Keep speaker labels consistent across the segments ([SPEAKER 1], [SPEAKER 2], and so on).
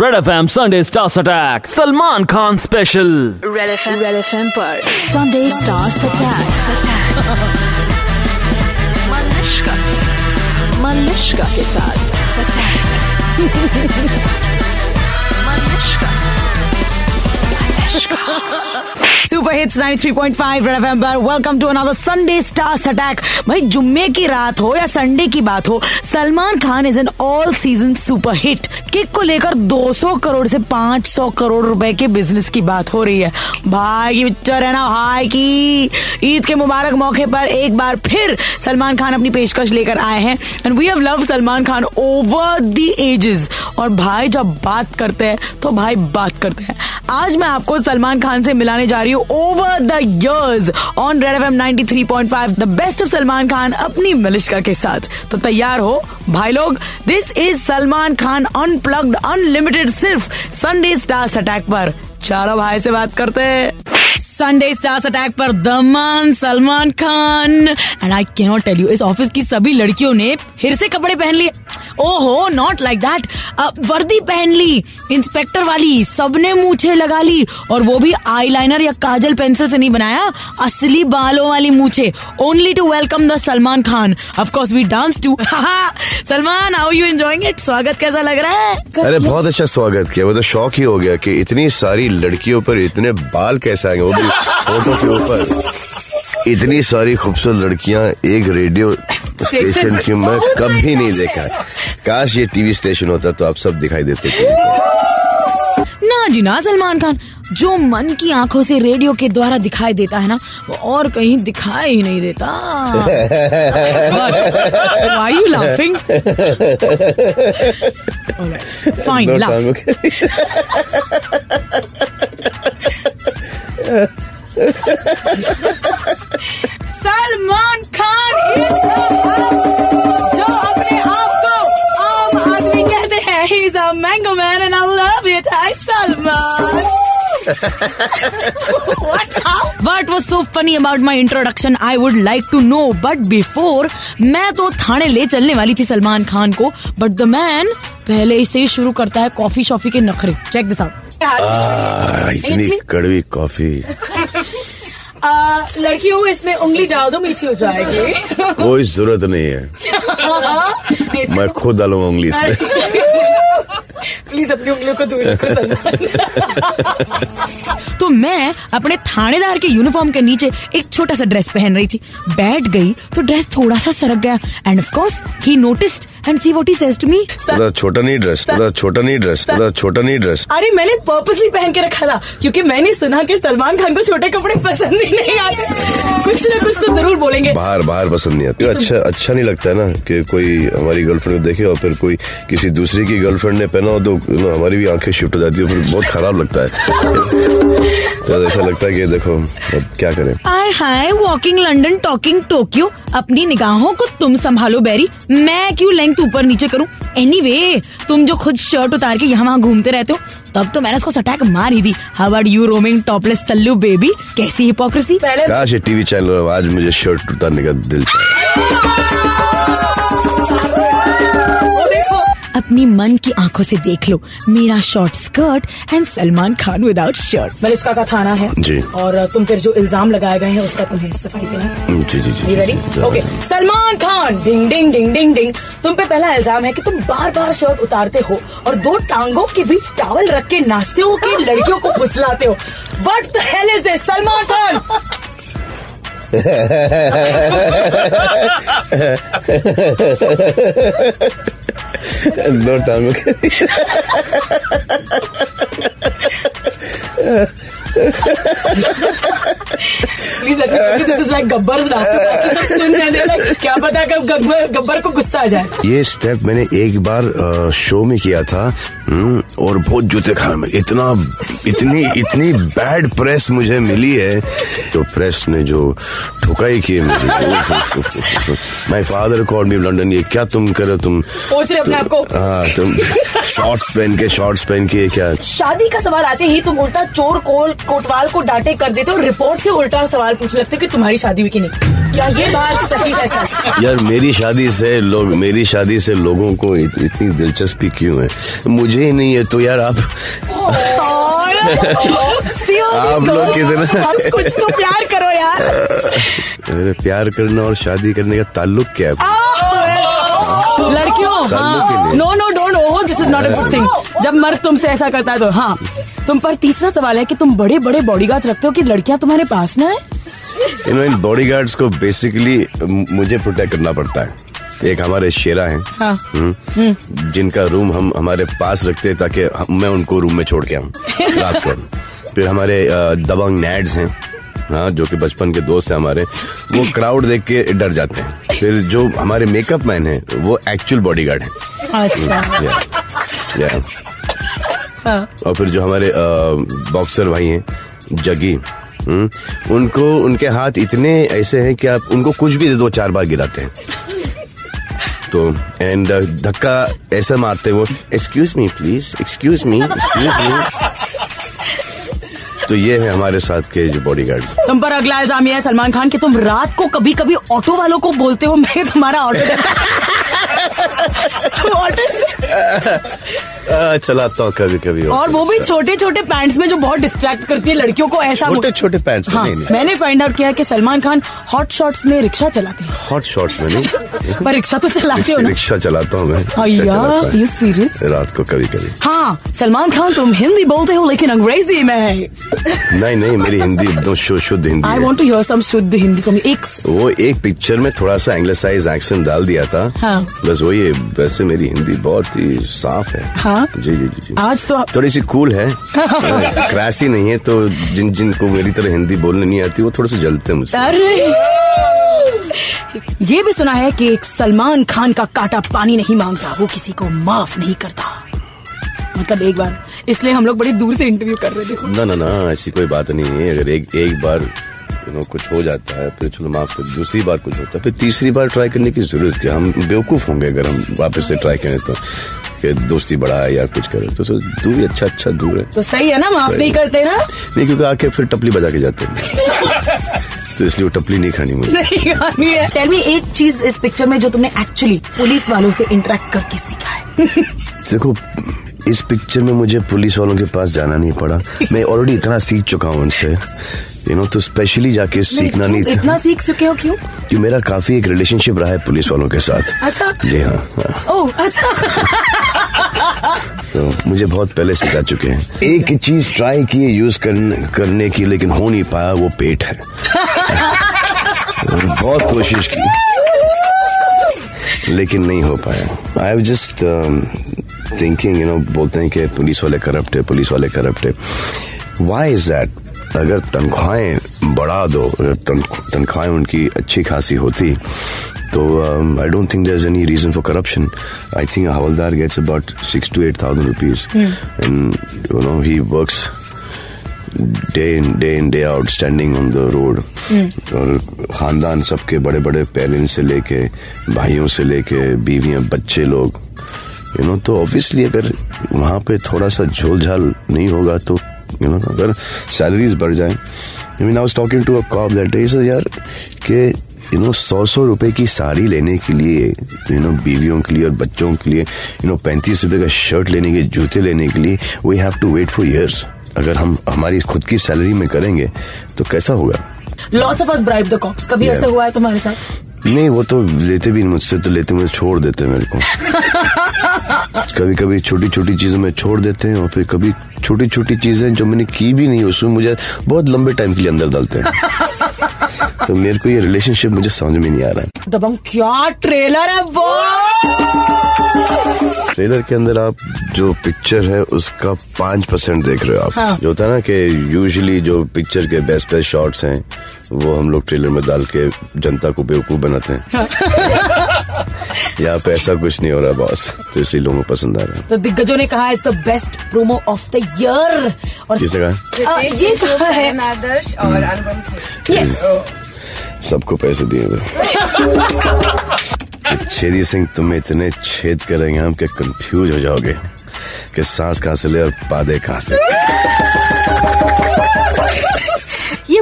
[SPEAKER 1] Red F M Sunday stars attack Salman Khan special
[SPEAKER 2] Red F M Red F M पर Sunday stars attack Malishka Malishka के साथ Malishka
[SPEAKER 3] super hits 93.5 Red FM पर। Welcome to another Sunday stars attack भाई, जुम्मे की रात हो या संडे की बात हो, Salman Khan is an all season super hit Kick को लेकर 200 करोड़ से 500 करोड़ रुपए के बिज़नेस की बात हो रही है। भाई की पिक्चर है ना भाई की। ईद के मुबारक मौके पर एक बार फिर सलमान खान अपनी पेशकश लेकर आए हैं। And we have love Salman Khan over the ages और भाई, जब बात करते हैं तो भाई बात करते हैं। आज मैं आपको सलमान खान से मिलाने जा रही हूँ over the years on Red F M ninety three point five the best of Salman Khan अपनी मलिश्का के साथ। तो तैयार हो, भाई लोग this is Salman Khan unplugged unlimited सिर्फ़ संडे स्टार्स अटैक पर। चारों भाई से बात करते हैं। संडे स्टार्स अटैक पर दमन Salman Khan and I cannot tell you इस ऑफ़िस की सभी लड़कियों ने फिर से कपड़े पहन लिए। ओहो नॉट लाइक दैट वर्दी पहन ली इंस्पेक्टर वाली सबने मूछे लगा ली और वो भी आईलाइनर या काजल पेंसिल से नहीं बनाया असली बालों वाली मूछे only to welcome the Salman Khan of course we dance to Salman how you enjoying it स्वागत कैसा लग रहा है?
[SPEAKER 4] अरे बहुत अच्छा स्वागत किया। वो तो शौक ही हो गया कि इतनी सारी लड़कियों पर इतने बाल कैसे आएँगे। वो भी फ़ोटो के ऊपर। इतनी सारी खूबसूरत लड़कियाँ एक रेडियो स्टेशन की मैं कभी नहीं देखा। काश ये टीवी स्टेशन होता तो आप सब दिखाई देते
[SPEAKER 3] ना जी ना सलमान खान जो मन की आँखों से रेडियो के द्वारा दिखाई देता है ना वो और कहीं दिखाई ही नहीं देता। Why you laughing? Fine,
[SPEAKER 4] No
[SPEAKER 3] what? How? What was so funny about my introduction? I would like to know but before मैं तो थाने ले चलने वाली थी सलमान खान को but the man पहले से ही शुरू करता है कॉफ़ी शॉफी के नखरे। चेक दिस आउट
[SPEAKER 4] इतनी कड़वी कॉफ़ी।
[SPEAKER 3] लड़की हूँ इसमें उंगली डाल दो मीठी हो जाएगी।
[SPEAKER 4] कोई ज़रूरत नहीं है। मैं खुद डालूँगा उंगली इसमें।
[SPEAKER 3] प्लीज़ अपनी मैं अपने थानेदार के यूनिफॉर्म के नीचे एक छोटा सा ड्रेस पहन रही थी। बैठ गई तो ड्रेस थोड़ा सा सरक गया। And of course he noticed and see what he says to me
[SPEAKER 4] पूरा छोटा नहीं ड्रेस पूरा छोटा नहीं ड्रेस पूरा छोटा नहीं ड्रेस
[SPEAKER 3] अरे मैंने पर्पसली पहन के रखा था क्योंकि मैंने सुना कि सलमान खान को छोटे कपड़े पसंद ही नहीं आते। कुछ ना कुछ तो ज़रूर बोलेंगे।
[SPEAKER 4] बाहर बाहर पसंद नहीं आती। अच्छा अच्छा नहीं लगता है ना कि कोई हमारी गर्लफ्रेंड को देखे और फिर कोई किसी दूसरे की गर्लफ्रेंड ने पहना हो तो हमारी भी आँखें शिफ्ट हो जाती है फिर बहुत खराब लगता है। तो ऐसा लगता है कि देखो अब क्या करें?
[SPEAKER 3] आय हाय वॉकिंग लंदन टॉकिंग टोक्यो अपनी निगाहों को तुम संभालो बैरी। मैं क्यों लेंथ ऊपर नीचे करूँ? एनीवे तुम जो खुद शर्ट उतार के यहाँ वहाँ घूमते रहते हो तब तो मैंने उसको सटैक मार ही दी। How are you roaming topless तल्लू baby कैसी हिपोक्रेसी पहले
[SPEAKER 4] काश ये टीवी चैनल आज मुझे शर्ट उतारने का दिल
[SPEAKER 3] अपनी मन की आँखों से देख लो। मेरा short skirt and Salman Khan without shirt Malishka का थाना है।
[SPEAKER 4] जी।
[SPEAKER 3] और तुम फिर जो इल्ज़ाम लगाए गए हैं उसका तुम्हें सफ़ाई देना है।
[SPEAKER 4] जी जी जी,
[SPEAKER 3] ready okay Salman Khan! Ding ding ding ding ding तुम पे पहला इल्ज़ाम है कि तुम बार बार शर्ट उतारते हो और दो टांगों के बीच टावल रख के नाचते हो कि लड़कियों को फुसलाते हो। What the hell is this Salman Khan!
[SPEAKER 4] दो टांगों के
[SPEAKER 3] please this is like Gabbar क्या पता कब गब्बर गब्बर को गुस्सा आ जाए।
[SPEAKER 4] ये स्टेप मैंने एक बार शो में किया था हम्म, और बहुत जूते खाए मैंने इतना इतनी इतनी बैड प्रेस मुझे मिली है। तो प्रेस ने जो ठुकाई की मुझे my father called me London ये क्या तुम करो तुम?
[SPEAKER 3] सोच रहे अपने आप को।
[SPEAKER 4] हाँ तुम शॉर्ट्स पहन के शॉर्ट्स पहन के क्या?
[SPEAKER 3] शादी का सवाल आते ही तुम उल्टा चोर कोल कोटवाल को डांटे कर देते हो रिपोर्ट से उल्टा सवाल पूछ लगते कि तुम्हारी शादी हुई कि नहीं? क्या ये बात सही है?
[SPEAKER 4] यार मेरी शादी से लोग मेरी शादी से लोगों को इत, इतनी दिलचस्पी क्यों है? मुझे ही नहीं है तो यार आप आप लोग कितना-
[SPEAKER 3] कुछ तो प्यार करो यार।
[SPEAKER 4] प्यार करना और शादी करने का ताल्लुक क्या है?
[SPEAKER 3] लड़कियों
[SPEAKER 4] हाँ।
[SPEAKER 3] नो नो डोंट ओहो this is not a good thing जब मर्द तुमसे ऐसा करता है तो हाँ। तुम पर तीसरा सवाल है कि तुम बड़े बड़े बॉडीगार्ड रखते हो कि लड़कियाँ तुम्हारे पास ना है
[SPEAKER 4] यू नो इन बॉडीगार्ड्स को बेसिकली मुझे प्रोटेक्ट करना पड़ता है। एक हमारे शेरा हैं।
[SPEAKER 3] हाँ।
[SPEAKER 4] हम्म, जिनका रूम हम हमारे पास रखते हैं ताकि मैं उनको रूम में छोड़ के आऊँ। रात को। फिर हमारे दबंग नैड्स हैं। हाँ जो कि बचपन के दोस्त हैं हमारे वो क्राउड देख के डर जाते हैं। फिर जो हमारे मेकअप मैन हैं वो एक्चुअल बॉडीगार्ड हैं।
[SPEAKER 3] अच्छा।
[SPEAKER 4] या, या।
[SPEAKER 3] हाँ।
[SPEAKER 4] और फिर जो हमारे बॉक्सर भाई हैं जगी हम्म, उनको उनके हाथ इतने ऐसे हैं कि आप उनको कुछ भी दे दो चार बार गिराते हैं। तो एंड धक्का ऐसा मारते हैं वो excuse me please excuse me excuse me तो ये है हमारे साथ के जो बॉडी गार्ड
[SPEAKER 3] तुम पर अगला इल्ज़ाम है सलमान खान की तुम रात को कभी कभी ऑटो वालों को बोलते हो मैं तुम्हारा ऑटो ऑटो
[SPEAKER 4] चलाता हूँ कभी कभी
[SPEAKER 3] और वो भी छोटे छोटे पैंट्स में जो बहुत डिस्ट्रैक्ट करती है लड़कियों को ऐसा
[SPEAKER 4] छोटे छोटे पैंट्स
[SPEAKER 3] हाँ
[SPEAKER 4] नहीं नहीं।
[SPEAKER 3] मैंने फाइंड आउट किया कि सलमान खान हॉट शॉट्स में रिक्शा चलाते हैं।
[SPEAKER 4] हॉट शॉट्स में नहीं।
[SPEAKER 3] पर रिक्शा तो चलाते हो
[SPEAKER 4] रिक्शा चलाता हूँ मैं। चलाता हूँ।
[SPEAKER 3] यू सीरियस
[SPEAKER 4] रात को कभी कभी
[SPEAKER 3] हाँ सलमान खान तुम हिंदी बोलते हो लेकिन अंग्रेज़ी में है।
[SPEAKER 4] नहीं नहीं मेरी हिंदी एकदम शुद्ध Hindi
[SPEAKER 3] I want to hear some shuddh Hindi from एक
[SPEAKER 4] वो एक पिक्चर में थोड़ा सा एंग्लिसाइज एक्सेंट डाल दिया था।
[SPEAKER 3] हाँ।
[SPEAKER 4] बस वही है वैसे मेरी हिंदी बहुत ही साफ़ है।
[SPEAKER 3] हाँ?
[SPEAKER 4] जी जी जी जी।
[SPEAKER 3] आज तो आप
[SPEAKER 4] थोड़ी सी कूल है। क्रैसी नहीं है तो जिन जिनको मेरी तरह हिंदी बोलने नहीं आती वो थोड़े से जलते हैं मुझसे।
[SPEAKER 3] अरे। ये भी सुना है कि एक सलमान खान का काटा पानी नहीं माँगता वो किसी को माफ़ नहीं करता। मतलब एक बार। इसलिए हम लोग बड़ी दूर से इंटरव्यू कर रहे थे
[SPEAKER 4] ना ना ना ऐसी कोई बात नहीं है। अगर एक एक बार you know, कुछ हो जाता है फिर चलो माफ़ कर दूसरी बार कुछ होता है फिर तीसरी बार ट्राई करने की ज़रूरत क्या? हम बेवकूफ़ होंगे अगर हम वापस से ट्राई करें तो कि दोस्ती बढ़ाए या कुछ करें। तो सो दूर अच्छा अच्छा दूर है।
[SPEAKER 3] तो सही है ना माफ़ नहीं करते ना?
[SPEAKER 4] नहीं क्योंकि आके फिर टपली बजा के जाते हैं। तो इसलिए वो टपली नहीं खानी मुझे।
[SPEAKER 3] नहीं खानी है। टेल मी एक चीज़ इस पिक्चर में जो तुमने एक्चुअली पुलिस वालों से इंटरेक्ट करके सीखा है।
[SPEAKER 4] देखो इस पिक्चर में मुझे पुलिस वालों के पास जाना नहीं पड़ा। मैं ऑलरेडी इतना सीख चुका हूँ उनसे। यू नो तो स्पेशली जाके सीखना नहीं था।
[SPEAKER 3] इतना सीख चुके हो क्यों?
[SPEAKER 4] कि मेरा काफ़ी एक रिलेशनशिप रहा है पुलिस वालों के साथ।
[SPEAKER 3] अच्छा।
[SPEAKER 4] जी हाँ, हाँ।
[SPEAKER 3] ओह अच्छा।
[SPEAKER 4] तो मुझे बहुत पहले सिखा चुके हैं। एक चीज़ ट्राई की यूज़ करने, करने की लेकिन हो नहीं पाया वो पेट है। बहुत कोशिश की लेकिन नहीं हो पाया। I have just thinking you know बोलते हैं कि पुलिस वाले करप्ट है पुलिस वाले करप्ट है। वाई इज़ दैट अगर तनख्वाहें बढ़ा दो तनख्वाहें उनकी अच्छी खासी होती तो I don't think there is any reason for corruption I think havaldar gets about six to eight thousand rupees and you know he works day in day in day out standing on the road और खानदान सबके बड़े बड़े parents से लेके भाइयों से लेके बीवियाँ बच्चे लोग। यू नो तो ऑब्वियसली अगर वहाँ पे थोड़ा सा झोल झाल नहीं होगा तो यू नो अगर सैलरीज बढ़ जाए। I mean I was talking to a cop that day यार कि यू नो सौ सौ रुपए की साड़ी लेने के लिए यू नो बीवियों के लिए और बच्चों के लिए यू नो पैंतीस रुपए का शर्ट लेने के जूते लेने के लिए we have to wait for years अगर हम हमारी खुद की सैलरी में करेंगे तो कैसा होगा?
[SPEAKER 3] Lots of us bribe the cops कभी
[SPEAKER 4] Yeah.
[SPEAKER 3] ऐसा हुआ है तुम्हारे साथ?
[SPEAKER 4] नहीं वो तो लेते भी मुझसे तो लेते मुझे छोड़ देते मेरे को। कभी कभी छोटी छोटी चीज़ें मैं छोड़ देते हैं और फिर कभी छोटी छोटी चीज़ें जो मैंने की भी नहीं उसमें मुझे बहुत लंबे टाइम के लिए अंदर डालते हैं। तो मेरे को ये रिलेशनशिप मुझे समझ में नहीं आ रहा है।
[SPEAKER 3] दबंग क्या ट्रेलर है वो?
[SPEAKER 4] ट्रेलर के अंदर आप जो पिक्चर है उसका पाँच परसेंट देख रहे हो आप।
[SPEAKER 3] हाँ।
[SPEAKER 4] जो होता है ना कि यूजुअली जो पिक्चर के बेस्ट बेस्ट शॉट्स हैं वो हम लोग ट्रेलर में डाल के जनता को बेवकूफ़ बनाते हैं। यहाँ पे ऐसा कुछ नहीं हो रहा बॉस तो इसी लोगों को पसंद आ रहा है।
[SPEAKER 3] तो दिग्गजों ने कहा is the best promo of the year और
[SPEAKER 4] किसने कहा?
[SPEAKER 3] ये कहा है?
[SPEAKER 5] आदर्श और अनुपम
[SPEAKER 4] सबको पैसे दिए छेदी सिंह तुम्हें इतने छेद करेंगे हम कि कंफ्यूज हो जाओगे? कि सांस कहाँ से ले और पादे कहाँ से?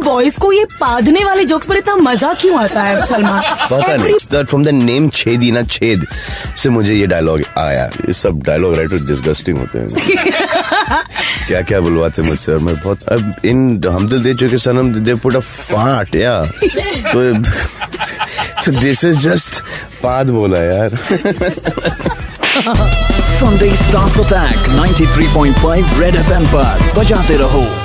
[SPEAKER 3] बॉयज़ को ये पादने वाले जोक्स पर इतना मज़ा क्यों आता है सलमान?
[SPEAKER 4] पता नहीं। फ्रॉम द नेम छेदी ना छेद से मुझे ये डायलॉग आया। ये सब डायलॉग राइटर डिस्गस्टिंग होते हैं। क्या क्या बुलवाते मुझसे? और मैं बहुत अब इन हमदिल दे चुके सनम दे पुट अ फाट या। तो तो दिस इज़ जस्ट पाद बोला यार।
[SPEAKER 6] Sunday Stars Attack 93.5 Red FM पर। बजाते रहो।